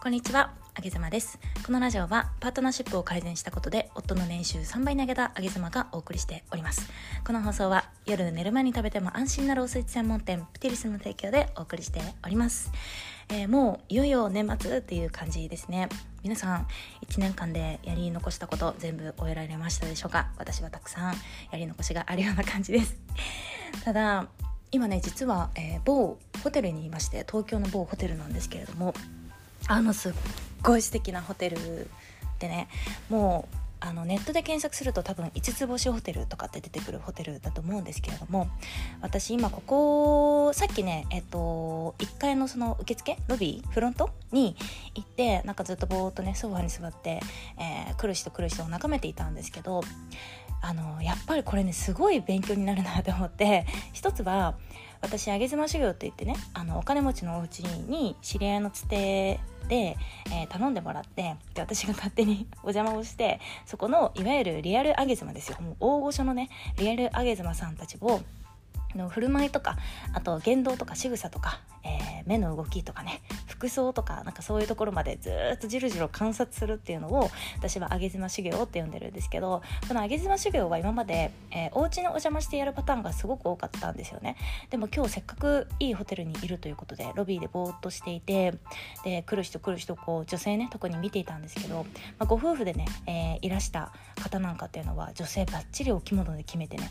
こんにちは、あげずまです。このラジオはパートナーシップを改善したことで夫の年収3倍に上げたあげずまがお送りしております。この放送は夜寝る前に食べても安心なロースイーツ専門店プティリスの提供でお送りしております。えーもういよいよ年末っていう感じですね。皆さん1年間でやり残したこと全部終えられましたでしょうか？私はたくさんやり残しがあるような感じです。ただ今ね実は、えー某ホテルにいまして東京の某ホテルなんですけれどもあのすっごい素敵なホテルでねもうあのネットで検索すると多分5つ星ホテルとかって出てくるホテルだと思うんですけれども私今ここさっきねえっと1階のその受付ロビーフロントに行ってなんかずっとぼーっとねソファに座って、えー来る人来る人を眺めていたんですけどあのやっぱりこれねすごい勉強になるなと思って一つは私上げ妻修行って言ってねあのお金持ちのお家に知り合いのつてで、えー頼んでもらってで私が勝手に お邪魔をしてそこのいわゆるリアル上げ妻ですよ。もう大御所のねリアル上げ妻さんたちをの振る舞いとかあと言動とか仕草とか、えー目の動きとかね服装とかなんかそういうところまでずっとじろじろ観察するっていうのを私は上げ妻修行って呼んでるんですけどこの上げ妻修行は今まで、えーお家にお邪魔してやるパターンがすごく多かったんですよねでも今日せっかくいいホテルにいるということでロビーでぼーっとしていてで来る人来る人こう女性ね特に見ていたんですけど、まあ、ご夫婦でね、えーいらした方なんかっていうのは女性ばっちりお着物で決めてね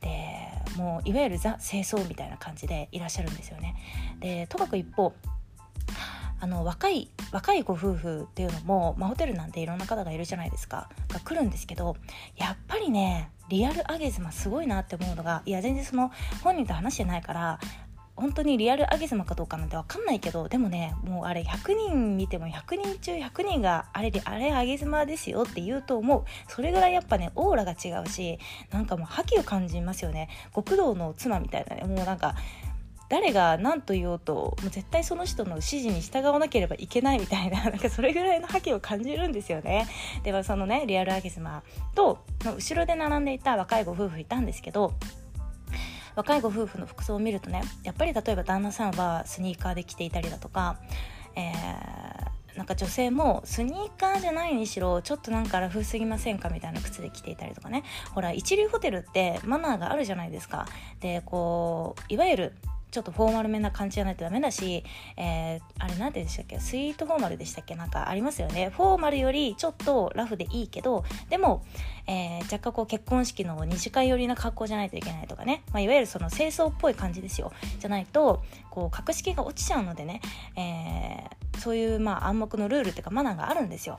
でもういわゆるザ清掃みたいな感じでいらっしゃるんですよね。でとかく一方あの若い若いご夫婦っていうのも、まあ、ホテルなんていろんな方がいるじゃないですか。が来るんですけどやっぱりねリアル上げ妻すごいなって思うのがいや全然その本人と話してないから本当にリアル上げ妻かどうかなんて分かんないけどでもねもうあれ100人見ても100人中100人があれであれ上げ妻ですよって言うと思う。それぐらいやっぱねオーラが違うしなんかもう覇気を感じますよね。極道の妻みたいなねもうなんか誰が何と言おうともう絶対その人の指示に従わなければいけないみたいな なんかそれぐらいの覇気を感じるんですよね。ではそのねリアルアゲスマとの後ろで並んでいた若いご夫婦いたんですけど若いご夫婦の服装を見るとねやっぱり例えば旦那さんはスニーカーで着ていたりだとか、えーなんか女性もスニーカーじゃないにしろちょっとなんかラフすぎませんかみたいな靴で着ていたりとかね。ほら一流ホテルってマナーがあるじゃないですか。でこういわゆるちょっとフォーマルめな感じじゃないとダメだし、えーあれなんてでしたっけ？スイートフォーマルでしたっけ？なんかありますよね。フォーマルよりちょっとラフでいいけどでも、えー若干こう結婚式の二次会寄りな格好じゃないといけないとかね、まあ、いわゆるその清掃っぽい感じですよ。じゃないとこう格式が落ちちゃうのでね、えーそういうまあ暗黙のルールっていうかマナーがあるんですよ。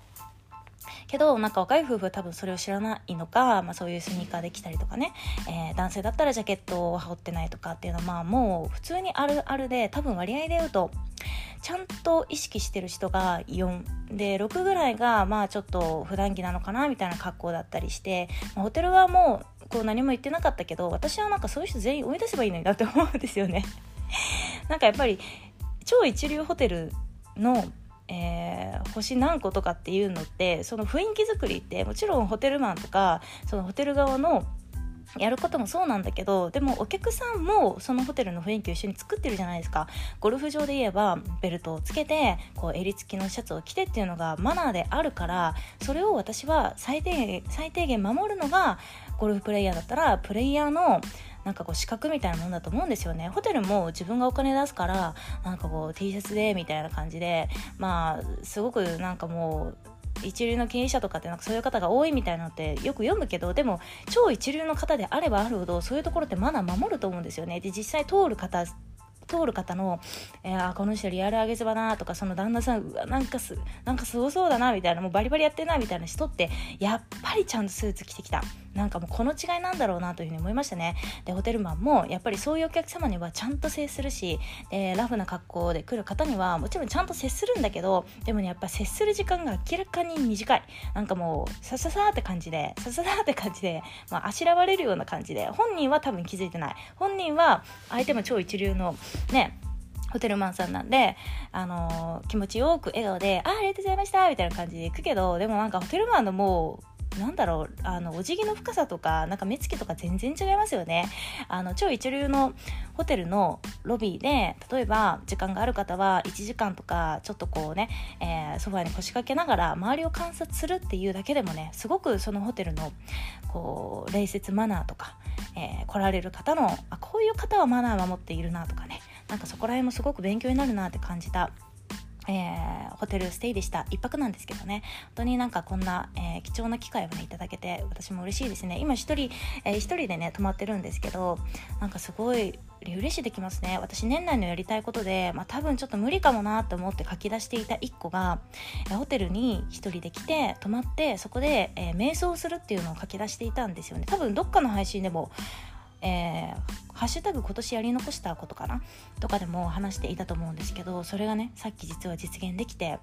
けどなんか若い夫婦は多分それを知らないのか、まあ、そういうスニーカーで来たりとかね、えー男性だったらジャケットを羽織ってないとかっていうのはまあもう普通にあるあるで多分割合で言うとちゃんと意識してる人が4で6ぐらいがまあちょっと普段着なのかなみたいな格好だったりして、まあホテル側もこう何も言ってなかったけど私はなんかそういう人全員追い出せばいいのになって思うんですよね。なんかやっぱり超一流ホテルの、えー星何個とかっていうのってその雰囲気作りってもちろんホテルマンとかそのホテル側のやることもそうなんだけどでもお客さんもそのホテルの雰囲気を一緒に作ってるじゃないですか。ゴルフ場で言えばベルトをつけてこう襟付きのシャツを着てっていうのがマナーであるからそれを私は最低限最低限守るのがゴルフプレイヤーだったらプレイヤーのなんかこう資格みたいなもんだと思うんですよね。ホテルも自分がお金出すからなんかこう T シャツでみたいな感じでまあすごくなんかもう一流の経営者とかってなんかそういう方が多いみたいなのってよく読むけどでも超一流の方であればあるほどそういうところってまだ守ると思うんですよね。で実際通る方通る方の、えーこの人リアル上げ妻だなとかその旦那さんうわなんかすなんかすごそうだなみたいなもうバリバリやってるなみたいな人ってやっぱりちゃんとスーツ着てきた。なんかもうこの違いなんだろうなというふうに思いましたね。でホテルマンもやっぱりそういうお客様にはちゃんと接するしでラフな格好で来る方にはもちろんちゃんと接するんだけどでもねやっぱ接する時間が明らかに短い。なんかもうさささって感じでさささって感じで、まあ、あしらわれるような感じで本人は多分気づいてない。本人は相手も超一流のねホテルマンさんなんで、あのー気持ちよく笑顔で「あありがとうございました」みたいな感じで行くけどでもなんかホテルマンのもうなんだろうあのお辞儀の深さとかなんか目つきとか全然違いますよね。あの超一流のホテルのロビーで例えば時間がある方は1時間とかちょっとこうね、えー、ソファに腰掛けながら周りを観察するっていうだけでもねすごくそのホテルのこう礼節マナーとか、えー、来られる方のあこういう方はマナーを守っているなとかねなんかそこら辺もすごく勉強になるなって感じたえー、ホテルステイでした。1泊なんですけどね。本当になんかこんな、えー、貴重な機会をねいただけて私も嬉しいですね。今一人、えー、一人でね泊まってるんですけどなんかすごいリフレッシュできますね。私年内のやりたいことで、まあ、多分ちょっと無理かもなと思って書き出していた1個が、えホテルに1人で来て泊まってそこで、え瞑想するっていうのを書き出していたんですよね。多分どっかの配信でもえー、ハッシュタグ今年やり残したことかな？とかでも話していたと思うんですけどそれがねさっき実は実現できて、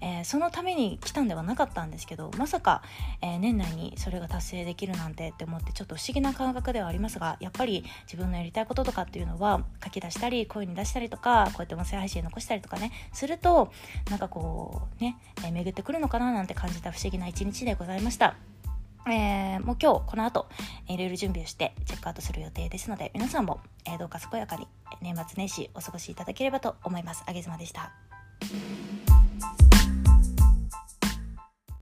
えー、そのために来たんではなかったんですけどまさか、えー、年内にそれが達成できるなんてって思ってちょっと不思議な感覚ではありますがやっぱり自分のやりたいこととかっていうのは書き出したり声に出したりとかこうやって音声配信残したりとかねするとなんかこうね、え巡ってくるのかななんて感じた不思議な一日でございました。えー、もう今日この後いろいろ準備をしてチェックアウトする予定ですので皆さんも、えー、どうか健やかに年末年始お過ごしいただければと思います。あげずまでした。